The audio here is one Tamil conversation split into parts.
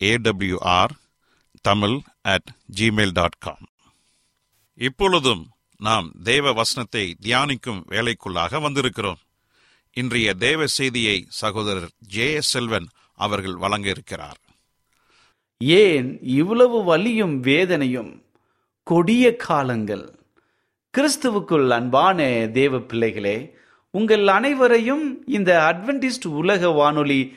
AWR Tamil at Gmail dot com இப்பொழுதும் நாம் தேவ வசனத்தை தியானிக்கும் வேலைக்குள்ளாக வந்திருக்கிறோம். இன்றைய தேவ செய்தியை சகோதரர் ஜே எஸ் செல்வன் அவர்கள் வழங்க இருக்கிறார் ஏன் இவ்வளவு வலியும் வேதனையும் கொடிய காலங்கள்? கிறிஸ்துவுக்குள் அன்பான தேவ பிள்ளைகளே உங்கள் அனைவரையும் இந்த அட்வென்டிஸ்ட் உலக வானொலி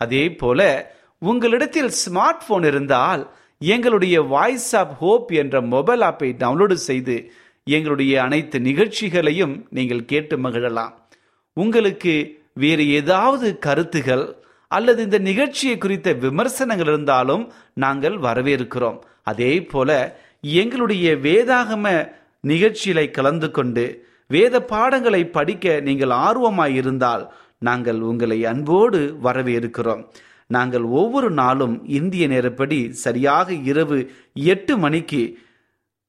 அதே போல உங்களிடத்தில் ஸ்மார்ட் போன் இருந்தால் எங்களுடைய வாய்ஸ் ஆப் ஹோப் என்ற மொபைல் ஆப்பை டவுன்லோடு செய்து எங்களுடைய அனைத்து நிகழ்ச்சிகளையும் நீங்கள் கேட்டு மகிழலாம். உங்களுக்கு வேறு ஏதாவது கருத்துகள் அல்லது இந்த நிகழ்ச்சியை குறித்த விமர்சனங்கள் இருந்தாலும் நாங்கள் வரவேற்கிறோம். அதே போல எங்களுடைய வேதாகம நிகழ்ச்சியில கலந்து கொண்டு வேத பாடங்களை படிக்க நீங்கள் ஆர்வமாய் இருந்தால் நாங்கள் உங்களை அன்போடு வரவேற்கிறோம். நாங்கள் ஒவ்வொரு நாளும் இந்திய நேரப்படி சரியாக இரவு எட்டு மணிக்கு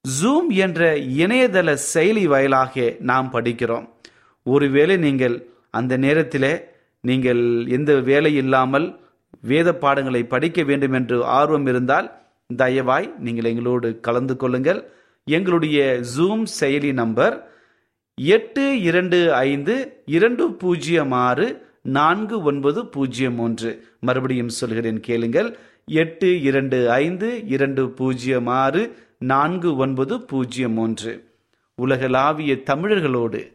ஜூம் என்ற இணையதள செயலி வாயிலாக நாம் படிக்கிறோம். ஒருவேளை நீங்கள் அந்த நேரத்தில் நீங்கள் எந்த வேலை இல்லாமல் வேத பாடங்களை படிக்க வேண்டும் என்று ஆர்வம் இருந்தால் தயவாய் நீங்கள் எங்களோடு கலந்து கொள்ளுங்கள். எங்களுடைய ஜூம் செயலி நம்பர் எட்டு இரண்டு ஐந்து இரண்டு பூஜ்ஜியம் ஆறு நான்கு ஒன்பது பூஜ்ஜியம் ஒன்று. மறுபடியும் சொல்கிறேன் கேளுங்கள். எட்டு இரண்டு ஐந்து இரண்டு பூஜ்ஜியம் ஆறு நான்கு ஒன்பது பூஜ்ஜியம் ஒன்று. உலகளாவிய தமிழர்களோடு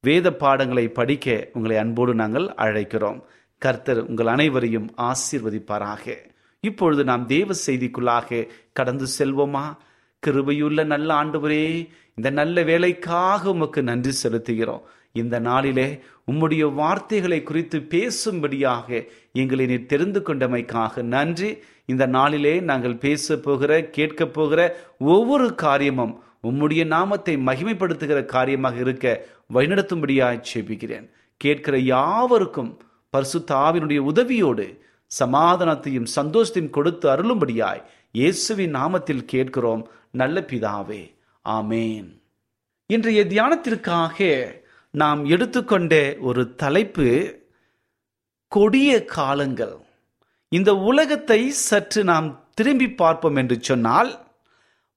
வேத பாடங்களை படிக்க உங்களை அன்போடு நாங்கள் அழைக்கிறோம். கர்த்தர் உங்கள் அனைவரையும் ஆசீர்வதிப்பாராக. இப்பொழுது நாம் தேவ செய்திக்குள்ளாக கடந்து செல்வோமா? கிருபையுள்ள நல்ல ஆண்டவரே இந்த நல்ல வேலைக்காக உமக்கு நன்றி செலுத்துகிறோம். இந்த நாளிலே உம்முடைய வார்த்தைகளை குறித்து பேசும்படியாக எங்களை நீ தெரிந்து கொண்டமைக்காக நன்றி. இந்த நாளிலே நாங்கள் பேச போகிற கேட்க போகிற ஒவ்வொரு காரியமும் உம்முடைய நாமத்தை மகிமைப்படுத்துகிற காரியமாக இருக்க வழிநடத்தும்படியாய் செபிக்கிறேன் கேட்கிற யாவருக்கும் பரிசுத்த ஆவினுடைய உதவியோடு சமாதானத்தையும் சந்தோஷத்தையும் கொடுத்து அருளும்படியாய் இயேசுவின் நாமத்தில் கேட்கிறோம். நல்ல பிதாவே ஆமேன். இன்றைய தியானத்திற்காக நாம் எடுத்துக்கொண்ட ஒரு தலைப்பு கொடிய காலங்கள். இந்த உலகத்தை சற்று நாம் திரும்பி பார்ப்போம் என்று சொன்னால்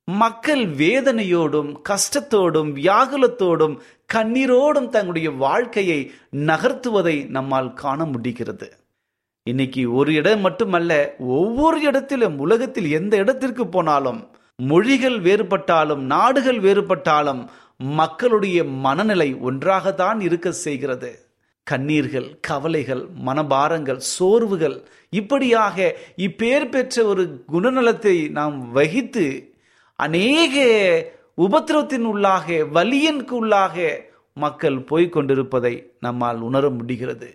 மக்கள் வேதனையோடும் கஷ்டத்தோடும் வியாகுலத்தோடும் கண்ணீரோடும் தங்களுடைய வாழ்க்கையை நகர்த்துவதை நம்மால் காண முடிகிறது. இன்னைக்கு ஒரு இடம் மட்டுமல்ல ஒவ்வொரு இடத்திலும் உலகத்தில் எந்த இடத்திற்கு போனாலும் மொழிகள் வேறுபட்டாலும் நாடுகள் வேறுபட்டாலும் மக்களுடைய மனநிலை ஒன்றாகத்தான் இருக்க செய்கிறது. கண்ணீர்கள் கவலைகள் மனபாரங்கள் சோர்வுகள் இப்படியாக இப்பேர் பெற்ற ஒரு குணநலத்தை நாம் வகித்து அநேக உபத்திரவத்தின் உள்ளாக வலியனுக்கு உள்ளாக மக்கள் போய்கொண்டிருப்பதை நம்மால் உணர முடிகிறது.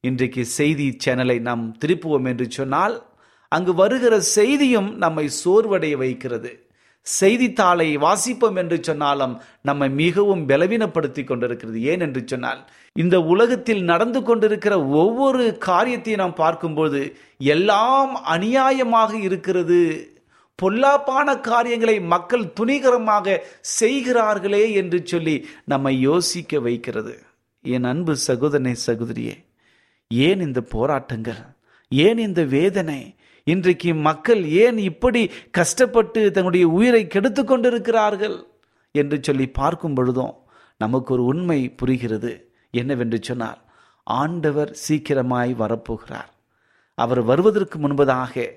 இன்றைக்கு செய்தி சேனலை நாம் திருப்புவோம் என்று சொன்னால் அங்கு வருகிற செய்தியும் நம்மை சோர்வடைய வைக்கிறது. செய்தித்தாளை வாசிப்போம் என்று சொன்னாலும் நம்மை மிகவும் பலவீனப்படுத்தி கொண்டிருக்கிறது. ஏன் என்று சொன்னால் இந்த உலகத்தில் நடந்து கொண்டிருக்கிற ஒவ்வொரு காரியத்தையும் நாம் பார்க்கும்போது எல்லாம் அநியாயமாக இருக்கிறது. பொல்லாப்பான காரியங்களை மக்கள் துணிகரமாக செய்கிறார்களே என்று சொல்லி நம்மை யோசிக்க வைக்கிறது. என் அன்பு சகோதரனை சகோதரியே ஏன் இந்த போராட்டங்கள்? ஏன் இந்த வேதனை? இன்றைக்கு மக்கள் ஏன் இப்படி கஷ்டப்பட்டு தங்களுடைய உயிரை கெடுத்து கொண்டிருக்கிறார்கள்? என்று சொல்லி பார்க்கும் பொழுதும் நமக்கு ஒரு உண்மை புரிகிறது. என்னவென்று சொன்னால் ஆண்டவர் சீக்கிரமாய் வரப்போகிறார். அவர் வருவதற்கு முன்பதாக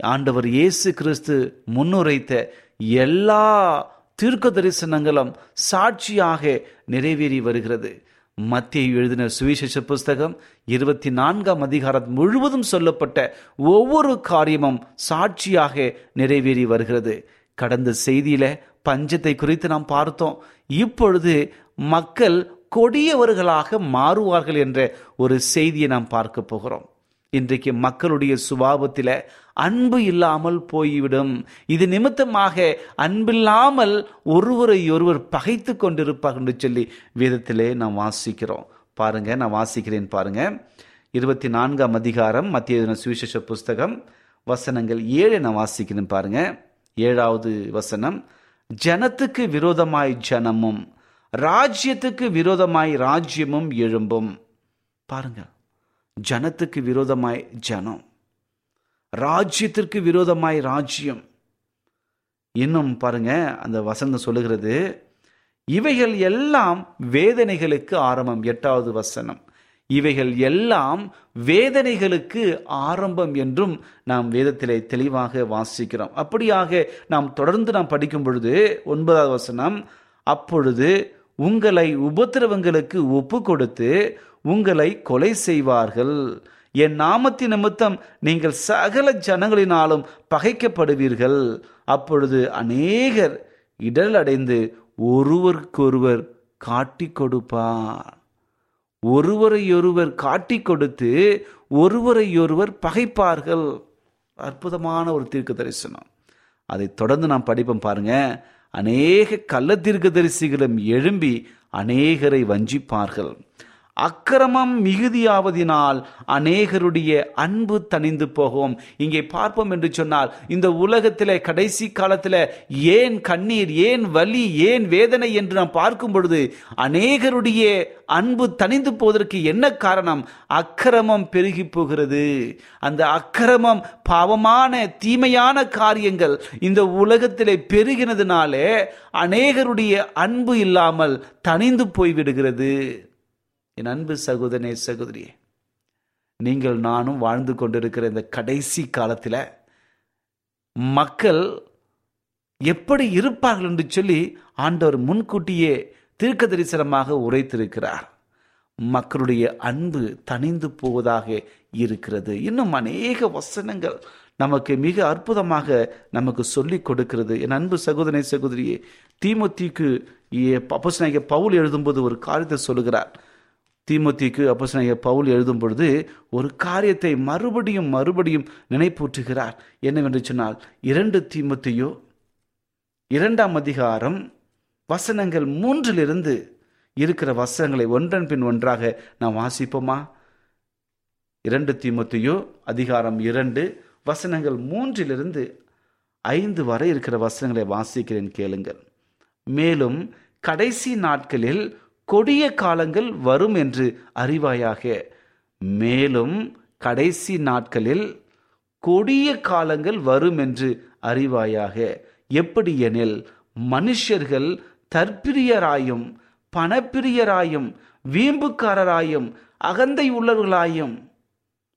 ஆண்டவர் இயேசு கிறிஸ்து முன்னுரைத்த எல்லா தீர்க்க தரிசனங்களும் சாட்சியாக நிறைவேறி வருகிறது. மத்திய எழுதின சுவிசேஷ புஸ்தகம் இருபத்தி நான்காம் அதிகாரம் முழுவதும் சொல்லப்பட்ட ஒவ்வொரு காரியமும் சாட்சியாக நிறைவேறி வருகிறது. கடந்த செய்தியில பஞ்சத்தை குறித்து நாம் பார்த்தோம். இப்பொழுது மக்கள் கொடியவர்களாக மாறுவார்கள் என்ற ஒரு செய்தியை நாம் பார்க்க போகிறோம். இன்றைக்கு மக்களுடைய சுபாவத்தில் அன்பு இல்லாமல் போய்விடும். இது நிமித்தமாக அன்பில்லாமல் ஒருவரை ஒருவர் பகைத்து கொண்டிருப்பார் என்று சொல்லி வேதத்திலே நாம் வாசிக்கிறோம். பாருங்க நான் வாசிக்கிறேன் பாருங்க. இருபத்தி நான்காம் அதிகாரம் மத்திய சுவிசேஷ புஸ்தகம் வசனங்கள் ஏழை நான் வாசிக்கிறேன் பாருங்க. ஏழாவது வசனம் ஜனத்துக்கு விரோதமாய் ஜனமும் ராஜ்யத்துக்கு விரோதமாய் ராஜ்யமும் எழும்பும். பாருங்கள் ஜனத்துக்கு விரோதமாய் ஜனம் ராஜ்யத்திற்கு விரோதமாய் ராஜ்யம். இன்னும் பாருங்க அந்த வசனம் சொல்லுகிறது இவைகள் எல்லாம் வேதனைகளுக்கு ஆரம்பம். எட்டாவது வசனம் இவைகள் எல்லாம் வேதனைகளுக்கு ஆரம்பம் என்றும் நாம் வேதத்திலே தெளிவாக வாசிக்கிறோம். அப்படியாக நாம் தொடர்ந்து நாம் படிக்கும் பொழுது ஒன்பதாவது வசனம் அப்பொழுது உங்களை உபத்திரவங்களுக்கு ஒப்பு கொடுத்து உங்களை கொலை செய்வார்கள். என் நாமத்தின் நிமித்தம் நீங்கள் சகல ஜனங்களினாலும் பகைக்கப்படுவீர்கள். அப்பொழுது அநேகர் இடல் அடைந்து ஒருவருக்கொருவர் காட்டி கொடுப்பார். ஒருவரையொருவர் காட்டி கொடுத்து ஒருவரையொருவர் பகைப்பார்கள். அற்புதமான ஒரு தீர்க்க தரிசனம் அதை தொடர்ந்து நாம் படிப்போம் பாருங்க. அநேக கள்ள தீர்க்க தரிசிகளும் எழும்பி அநேகரை வஞ்சிப்பார்கள். அக்கிரமம் மிகுதியாவதினால் அநேகருடைய அன்பு தணிந்து போகும். இங்கே பார்ப்போம் என்று சொன்னால் இந்த உலகத்திலே கடைசி காலத்தில் ஏன் கண்ணீர் ஏன் வலி ஏன் வேதனை என்று நாம் பார்க்கும் பொழுது அநேகருடைய அன்பு தணிந்து போவதற்கு என்ன காரணம்? அக்கிரமம் பெருகி போகிறது. அந்த அக்கிரமம் பாவமான தீமையான காரியங்கள் இந்த உலகத்திலே பெருகினதுனாலே அநேகருடைய அன்பு இல்லாமல் தணிந்து போய்விடுகிறது. என் அன்பு சகோதரனே சகோதரியே நீங்கள் நானும் வாழ்ந்து கொண்டிருக்கிற இந்த கடைசி காலத்தில் மக்கள் எப்படி இருப்பார்கள் என்று சொல்லி ஆண்டவர் முன்கூட்டியே தீர்க்க தரிசனமாக உரைத்திருக்கிறார். மக்களுடைய அன்பு தணிந்து போவதாக இருக்கிறது. இன்னும் அநேக வசனங்கள் நமக்கு மிக அற்புதமாக நமக்கு சொல்லிக் கொடுக்கிறது. என் அன்பு சகோதரனை சகோதரியே தீமொத்திக்கு அப்போசனாகிய பவுல் எழுதும்போது ஒரு காரியத்தை சொல்லுகிறார். தீமத்திக்கு அப்போ பவுல் எழுதும் பொழுது ஒரு காரியத்தை மறுபடியும் மறுபடியும் நினைப்பூற்றுகிறார் என்னவென்று சொன்னால் இரண்டு தீமத்தையோ இரண்டாம் அதிகாரம் வசனங்கள் மூன்றிலிருந்து இருக்கிற வசனங்களை ஒன்றன் பின் ஒன்றாக நாம் வாசிப்போமா? இரண்டு தீமத்தையோ அதிகாரம் இரண்டு வசனங்கள் மூன்றிலிருந்து ஐந்து வரை இருக்கிற வசனங்களை வாசிக்கிறேன் கேளுங்கள். மேலும் கடைசி நாட்களில் கொடிய காலங்கள் வரும் என்று அறிவாயாக. மேலும் கடைசி நாட்களில் கொடிய காலங்கள் வரும் என்று அறிவாயாக. எப்படி எனில் மனுஷர்கள் தற்பிரியராயும் பணப்பிரியராயும் வீம்புக்காரராயும் அகந்தை உள்ளவர்களாயும்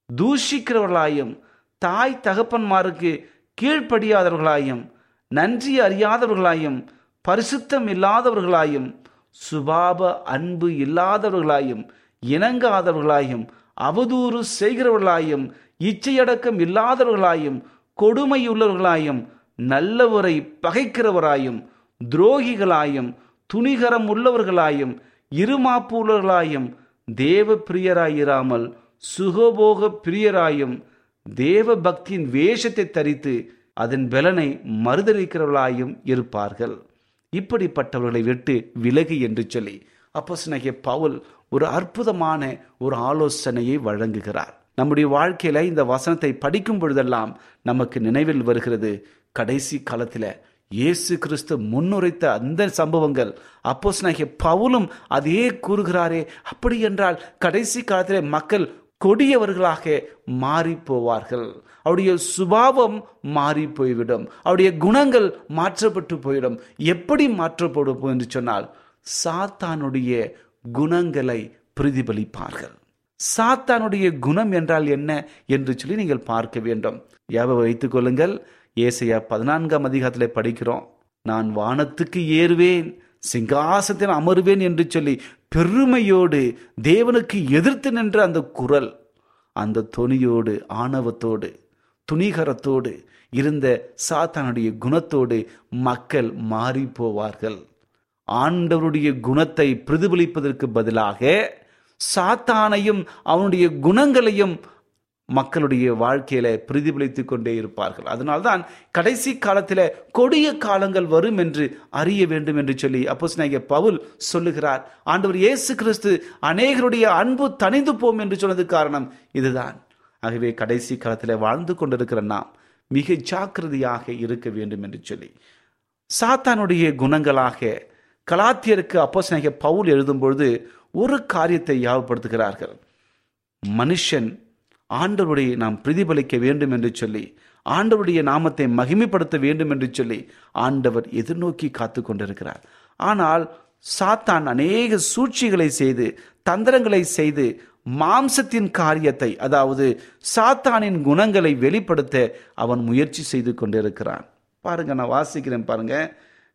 தூஷிக்கிறவர்களாயும் தாய் தகப்பன்மாருக்கு கீழ்ப்படியாதவர்களாயும் நன்றி அறியாதவர்களாயும் பரிசுத்தம் இல்லாதவர்களாயும் சுபாப அன்பு இல்லாதவர்களாயும் இணங்காதவர்களாயும் அவதூறு செய்கிறவர்களாயும் இச்சையடக்கம் இல்லாதவர்களாயும் கொடுமையுள்ளவர்களாயும் நல்லவரை பகைக்கிறவராயும் துரோகிகளாயும் துணிகரம் உள்ளவர்களாயும் இருமாப்பு உள்ளவர்களாயும் தேவ பிரியராயிராமல் சுகபோக பிரியராயும் தேவ பக்தியின் வேஷத்தை தரித்து அதன் பலனை மறுதளிக்கிறவர்களாயும் இருப்பார்கள். இப்படிப்பட்டவர்களை விட்டு விலகு என்று சொல்லி அப்போசனகிய பவுல் ஒரு அற்புதமான ஒரு ஆலோசனையை வழங்குகிறார். நம்முடைய வாழ்க்கையில இந்த வசனத்தை படிக்கும் பொழுதெல்லாம் நமக்கு நினைவில் வருகிறது கடைசி காலத்தில் இயேசு கிறிஸ்து முன்னுரைத்த அந்த சம்பவங்கள் அப்போஸ் நகிய பவுலும் அதே கூறுகிறாரே அப்படி என்றால் கடைசி காலத்திலே மக்கள் கொடியவர்களாக மாறி போவார்கள் அவருடைய சுபாவம் மாறி போய்விடும் அவருடைய குணங்கள் மாற்றப்பட்டு போயிடும். எப்படி மாற்றப்படும் என்று சொன்னால் சாத்தானுடைய குணங்களை பிரதிபலிப்பார்கள். சாத்தானுடைய குணம் என்றால் என்ன என்று சொல்லி நீங்கள் பார்க்க வேண்டும். யாவை வைத்துக் கொள்ளுங்கள் ஏசையா பதினான்காம் அதிகாரத்தில் படிக்கிறோம் நான் வானத்துக்கு ஏறுவேன் சிங்காசத்தில் அமருவேன் என்று சொல்லி பெருமையோடு தேவனுக்கு எதிர்த்து நின்ற அந்த குரல் அந்த தொனியோடு ஆணவத்தோடு துணிகரத்தோடு இருந்த சாத்தானுடைய குணத்தோடு மக்கள் மாறி போவார்கள். ஆண்டவருடைய குணத்தை பிரதிபலிப்பதற்கு பதிலாக சாத்தானையும் அவனுடைய குணங்களையும் மக்களுடைய வாழ்க்கையில பிரதிபலித்துக் கொண்டே இருப்பார்கள். அதனால்தான் கடைசி காலத்தில் கொடிய காலங்கள் வரும் என்று அறிய வேண்டும் என்று சொல்லி அப்போ பவுல் சொல்லுகிறார். ஆண்டவர் இயேசு கிறிஸ்து அநேகருடைய அன்பு தணிந்து போம் என்று சொன்னது காரணம் இதுதான். ஆகவே கடைசி காலத்தில் வாழ்ந்து கொண்டிருக்கிற நாம் மிக ஜாக்கிரதையாக இருக்க வேண்டும் என்று சொல்லி சாத்தானுடைய குணங்களாக கலாத்தியருக்கு அப்போ பவுல் எழுதும் பொழுது ஒரு காரியத்தை யாவப்படுத்துகிறார்கள் மனுஷன் ஆண்டவருடைய நாம் பிரதிபலிக்க வேண்டும் என்று சொல்லி ஆண்டவருடைய நாமத்தை மகிமைப்படுத்த வேண்டும் என்று சொல்லி ஆண்டவர் எதிர்நோக்கி காத்து கொண்டிருக்கிறார். ஆனால் சாத்தான் அநேக சூழ்ச்சிகளை செய்து தந்திரங்களை செய்து மாம்சத்தின் காரியத்தை அதாவது சாத்தானின் குணங்களை வெளிப்படுத்த அவன் முயற்சி செய்து கொண்டிருக்கிறான். பாருங்க நான் வாசிக்கிறேன் பாருங்க.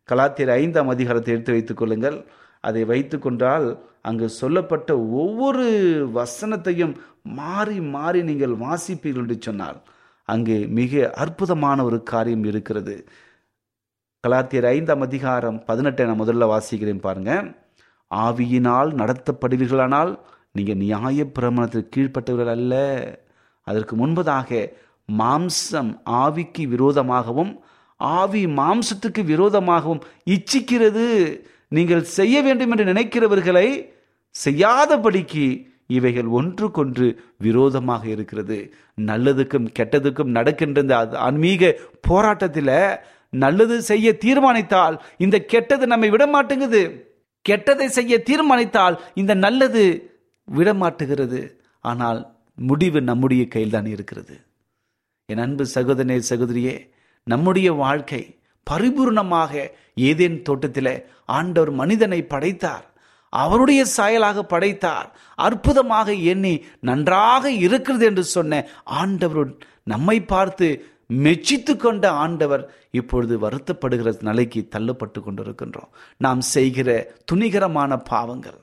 கலாத்திர ஐந்தாம் அதிகாரத்தை எடுத்து வைத்துக் கொள்ளுங்கள். அதை வைத்து கொண்டால் அங்கு சொல்லப்பட்ட ஒவ்வொரு வசனத்தையும் மாறி மாறி நீங்கள் வாசிப்பீர்கள் என்று சொன்னால் அங்கு மிக அற்புதமான ஒரு காரியம் இருக்கிறது. கலாத்தியர் ஐந்தாம் அதிகாரம் பதினெட்டை நான் முதல்ல வாசிக்கிறேன் பாருங்க. ஆவியினால் நடத்தப்படுவீர்களானால் நீங்கள் நியாய பிரமாணத்திற்கு கீழ்ப்பட்டவர்கள் அல்ல. அதற்கு முன்பதாக மாம்சம் ஆவிக்கு விரோதமாகவும் ஆவி மாம்சத்துக்கு விரோதமாகவும் இச்சிக்கிறது. நீங்கள் செய்ய வேண்டும் என்று நினைக்கிறவர்களை செய்யாதபடிக்கு இவைகள் ஒன்றுக்கொன்று விரோதமாக இருக்கிறது. நல்லதுக்கும் கெட்டதுக்கும் நடக்கின்ற இந்த ஆன்மீக போராட்டத்தில் நல்லது செய்ய தீர்மானித்தால் இந்த கெட்டது நம்மை விட மாட்டேங்குது கெட்டதை செய்ய தீர்மானித்தால் இந்த நல்லது விடமாட்டுகிறது. ஆனால் முடிவு நம்முடைய கையில் தான் இருக்கிறது. என் அன்பு சகோதரனே சகோதரியே நம்முடைய வாழ்க்கை பரிபூர்ணமாக ஏதேன் தோட்டத்தில் ஆண்டவர் மனிதனை படைத்தார். அவருடைய சாயலாக படைத்தார். அற்புதமாக எண்ணி நன்றாக இருக்கிறது என்று சொன்ன ஆண்டவர் நம்மை பார்த்து மெச்சித்து கொண்ட ஆண்டவர் இப்பொழுது வருத்தப்படுகிற நிலைக்கு தள்ளப்பட்டு கொண்டிருக்கின்றோம். நாம் செய்கிற துணிகரமான பாவங்கள்.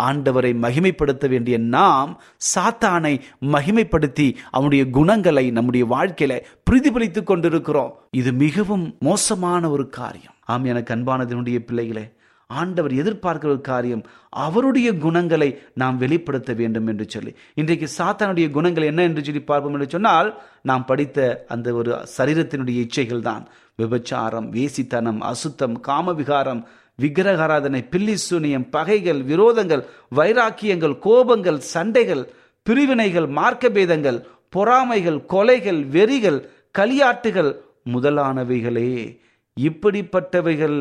ஆண்டவரை மகிமைப்படுத்த வேண்டிய நாம் சாத்தானை மகிமைப்படுத்தி அவனுடைய குணங்களை நம்முடைய வாழ்க்கையில பிரதிபலித்துக் கொண்டிருக்கிறோம். இது மிகவும் மோசமான ஒரு காரியம். ஆம் எனக்கு அன்பானதனுடைய பிள்ளைகளே ஆண்டவர் எதிர்பார்க்கிற ஒரு காரியம் அவருடைய குணங்களை நாம் வெளிப்படுத்த வேண்டும் என்று சொல்லி. இன்றைக்கு சாத்தானுடைய குணங்கள் என்ன என்று சொல்லி பார்ப்போம் என்று சொன்னால் நாம் படித்த அந்த ஒரு சரீரத்தினுடைய இச்சைகள் தான். விபச்சாரம் வேசித்தனம் அசுத்தம் காமவிகாரம் விக்கிரகாராதனை பில்லி சூனியம் பகைகள் விரோதங்கள் வைராக்கியங்கள் கோபங்கள் சண்டைகள் பிரிவினைகள் மார்க்கபேதங்கள் பொறாமைகள் கொலைகள் வெறிகள் களியாட்டுகள் முதலானவைகளே. இப்படிப்பட்டவைகள்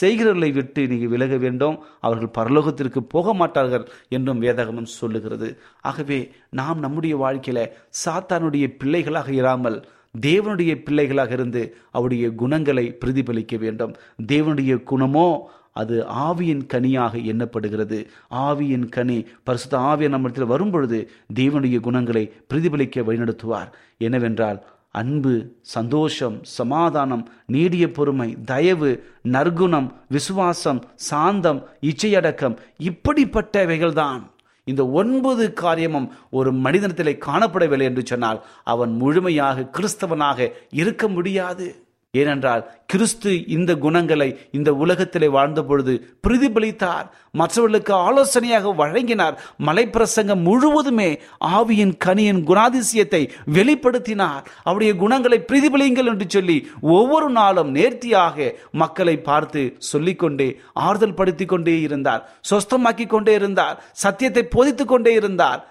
செய்கிறவர்களை விட்டு நீங்க விலக வேண்டும். அவர்கள் பரலோகத்திற்கு போக மாட்டார்கள் என்றும் வேதகமும் சொல்லுகிறது. ஆகவே நாம் நம்முடைய வாழ்க்கையில சாத்தானுடைய பிள்ளைகளாக இராமல் தேவனுடைய பிள்ளைகளாக இருந்து அவருடைய குணங்களை பிரதிபலிக்க வேண்டும். தேவனுடைய குணமோ அது ஆவியின் கனியாக எண்ணப்படுகிறது. ஆவியின் கனி பரிசுத்த ஆவிய நம்மிடத்தில் வரும்பொழுது தேவனுடைய குணங்களை பிரதிபலிக்க வழிநடத்துவார். என்னவென்றால் அன்பு சந்தோஷம் சமாதானம் நீடிய பொறுமை தயவு நற்குணம் விசுவாசம் சாந்தம் இச்சையடக்கம் இப்படிப்பட்டவைகள்தான். இந்த ஒன்பது காரியமும் ஒரு மனிதனத்திலே காணப்படவில்லை என்று சொன்னால் அவன் முழுமையாக கிறிஸ்தவனாக இருக்க முடியாது. ஏனென்றால் கிறிஸ்து இந்த குணங்களை இந்த உலகத்திலே வாழ்ந்த பொழுது பிரதிபலித்தார். மற்றவர்களுக்கு ஆலோசனையாக வழங்கினார். மலைப்பிரசங்கம் முழுவதுமே ஆவியின் கனியின் குணாதிசயத்தை வெளிப்படுத்தினார். அவருடைய குணங்களை பிரதிபலியுங்கள் என்று சொல்லி ஒவ்வொரு நாளும் நேர்த்தியாக மக்களை பார்த்து சொல்லிக்கொண்டே ஆறுதல் படுத்தி கொண்டே இருந்தார். சொஸ்தமாக்கி கொண்டே இருந்தார். சத்தியத்தை போதித்து கொண்டே இருந்தார்.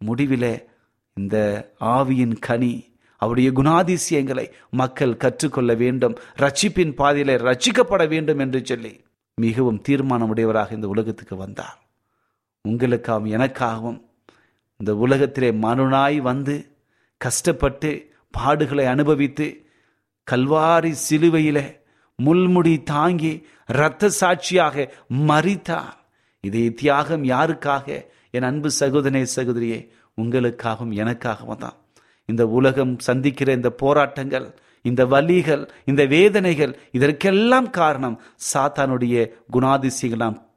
முடிவிலே இந்த ஆவியின் கனி அவருடைய குணாதிசயங்களை மக்கள் கற்றுக்கொள்ள வேண்டும் ரட்சிப்பின் பாதையில ரட்சிக்கப்பட வேண்டும் என்று சொல்லி மிகவும் தீர்மானமுடையவராக இந்த உலகத்துக்கு வந்தார். உங்களுக்காகவும் எனக்காகவும் இந்த உலகத்திலே மனுனாய் வந்து கஷ்டப்பட்டு பாடுகளை அனுபவித்து கல்வாரி சிலுவையில முள்முடி தாங்கி இரத்த சாட்சியாக மறித்தார் இதே தியாகம் யாருக்காக? என் அன்பு சகோதரனே சகோதரியே உங்களுக்காகவும் எனக்காகவும் தான். இந்த உலகம் சந்திக்கிற இந்த போராட்டங்கள் இந்த வலிகள் இந்த வேதனைகள் இதற்கெல்லாம் காரணம் சாத்தானுடைய குணாதிசயங்கள் நாம்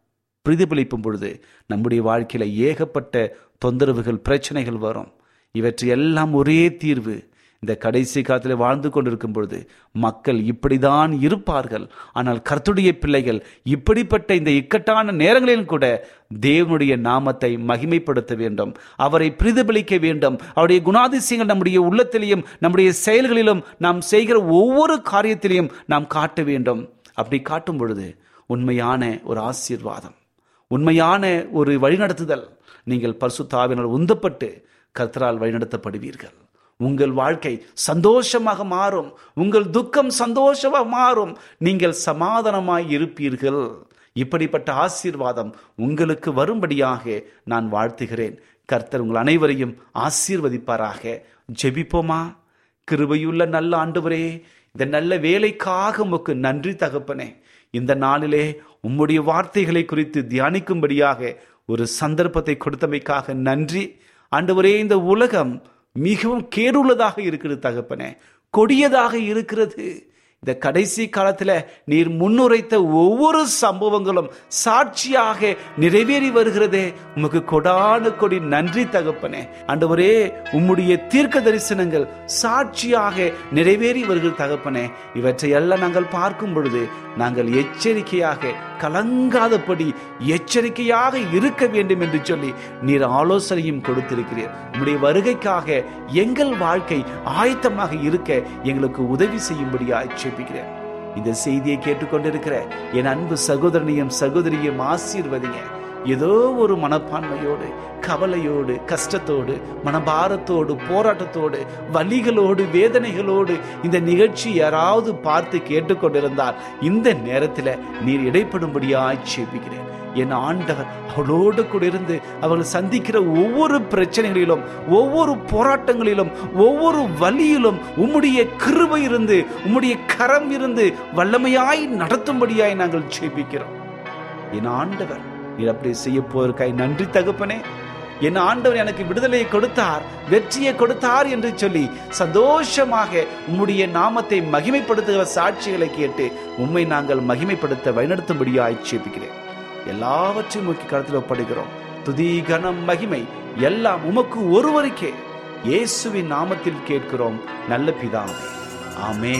பிரதிபலிப்பும் பொழுது நம்முடைய வாழ்க்கையில ஏகப்பட்ட தொந்தரவுகள் பிரச்சனைகள் வரும். இவற்றை எல்லாம் ஒரே தீர்வு இந்த கடைசி காலத்தில் வாழ்ந்து கொண்டிருக்கும் பொழுது மக்கள் இப்படிதான் இருப்பார்கள். ஆனால் கர்த்துடைய பிள்ளைகள் இப்படிப்பட்ட இந்த இக்கட்டான நேரங்களிலும் கூட தேவனுடைய நாமத்தை மகிமைப்படுத்த வேண்டும். அவரை பிரதிபலிக்க வேண்டும். அவருடைய குணாதிசயங்கள் நம்முடைய உள்ளத்திலையும் நம்முடைய செயல்களிலும் நாம் செய்கிற ஒவ்வொரு காரியத்திலையும் நாம் காட்ட வேண்டும். அப்படி காட்டும் பொழுது உண்மையான ஒரு ஆசீர்வாதம் உண்மையான ஒரு வழிநடத்துதல். நீங்கள் பரிசுத்தாவினால் உந்தப்பட்டு கர்த்தரால் வழிநடத்தப்படுவீர்கள். உங்கள் வாழ்க்கை சந்தோஷமாக மாறும். உங்கள் துக்கம் சந்தோஷமாக மாறும். நீங்கள் சமாதானமாய் இருப்பீர்கள். இப்படிப்பட்ட ஆசீர்வாதம் உங்களுக்கு வரும்படியாக நான் வாழ்த்துகிறேன். கர்த்தர் உங்கள் அனைவரையும் ஆசீர்வதிப்பாராக. ஜெபிப்போமா? கிருபையுள்ள நல்ல ஆண்டவரே இந்த நல்ல வேலைக்காக உமக்கு நன்றி தகப்பனே. இந்த நாளிலே உம்முடைய வார்த்தைகளை குறித்து தியானிக்கும்படியாக ஒரு சந்தர்ப்பத்தை கொடுத்தமைக்காக நன்றி. ஆண்டவரே இந்த உலகம் மிகவும் கேடுள்ளதாக இருக்கிறது தகப்பனே. கொடியதாக இருக்கிறது. இந்த கடைசி காலத்துல நீர் முன்னுரைத்த ஒவ்வொரு சம்பவங்களும் சாட்சியாக நிறைவேறி வருகிறதே. உமக்கு கொடான கொடி நன்றி தகப்பனே. ஆண்டவரே உம்முடைய தீர்க்க தரிசனங்கள் சாட்சியாக நிறைவேறி வருகிற தகப்பனே. இவற்றை எல்லாம் நாங்கள் பார்க்கும் பொழுது நாங்கள் எச்சரிக்கையாக கலங்காதபடி எச்சரிக்கையாக இருக்க வேண்டும் என்று சொல்லி நீர் ஆலோசனையும் கொடுத்திருக்கிறீர். உம்முடைய வருகைக்காக எங்கள் வாழ்க்கை ஆயத்தமாக இருக்க எங்களுக்கு உதவி செய்யும்படியாச்சு ஜெபிக்கிறேன் இந்த செய்தியை கேட்டுக்கொண்டிருக்கிற என் அன்பு சகோதரனையும் சகோதரியும் ஆசீர்வதிங்க. ஏதோ ஒரு மனப்பான்மையோடு கவலையோடு கஷ்டத்தோடு மனபாரத்தோடு போராட்டத்தோடு வலிகளோடு வேதனைகளோடு இந்த நிகழ்ச்சி யாராவது பார்த்து கேட்டுக்கொண்டிருந்தால் இந்த நேரத்தில் நீர் இடைப்படும்படியாய் சேபிக்கிறேன் என் ஆண்டவர் அவளோடு கூட இருந்து அவர்கள் சந்திக்கிற ஒவ்வொரு பிரச்சனைகளிலும் ஒவ்வொரு போராட்டங்களிலும் ஒவ்வொரு வழியிலும் உம்முடைய கிருபை இருந்து உம்முடைய கரம் இருந்து வல்லமையாய் நடத்தும்படியாய் நாங்கள் ஜெபிக்கிறோம். என் ஆண்டவர் இது அப்படி செய்ய போவதற்காய் நன்றி தகப்பனே. என் ஆண்டவர் எனக்கு விடுதலையை கொடுத்தார் வெற்றியை கொடுத்தார் என்று சொல்லி சந்தோஷமாக உம்முடைய நாமத்தை மகிமைப்படுத்துகிற சாட்சிகளை கேட்டு உம்மை நாங்கள் மகிமைப்படுத்த வழிநடத்தும்படியாய் ஜெபிக்கிறேன். எல்லாவற்றையும் நோக்கி கருத்தில் ஒப்படுகிறோம் துதி கனம் மகிமை எல்லாம் உமக்கு ஒருவருக்கே. இயேசுவின் நாமத்தில் கேட்கிறோம். நல்ல பிதாவே. ஆமே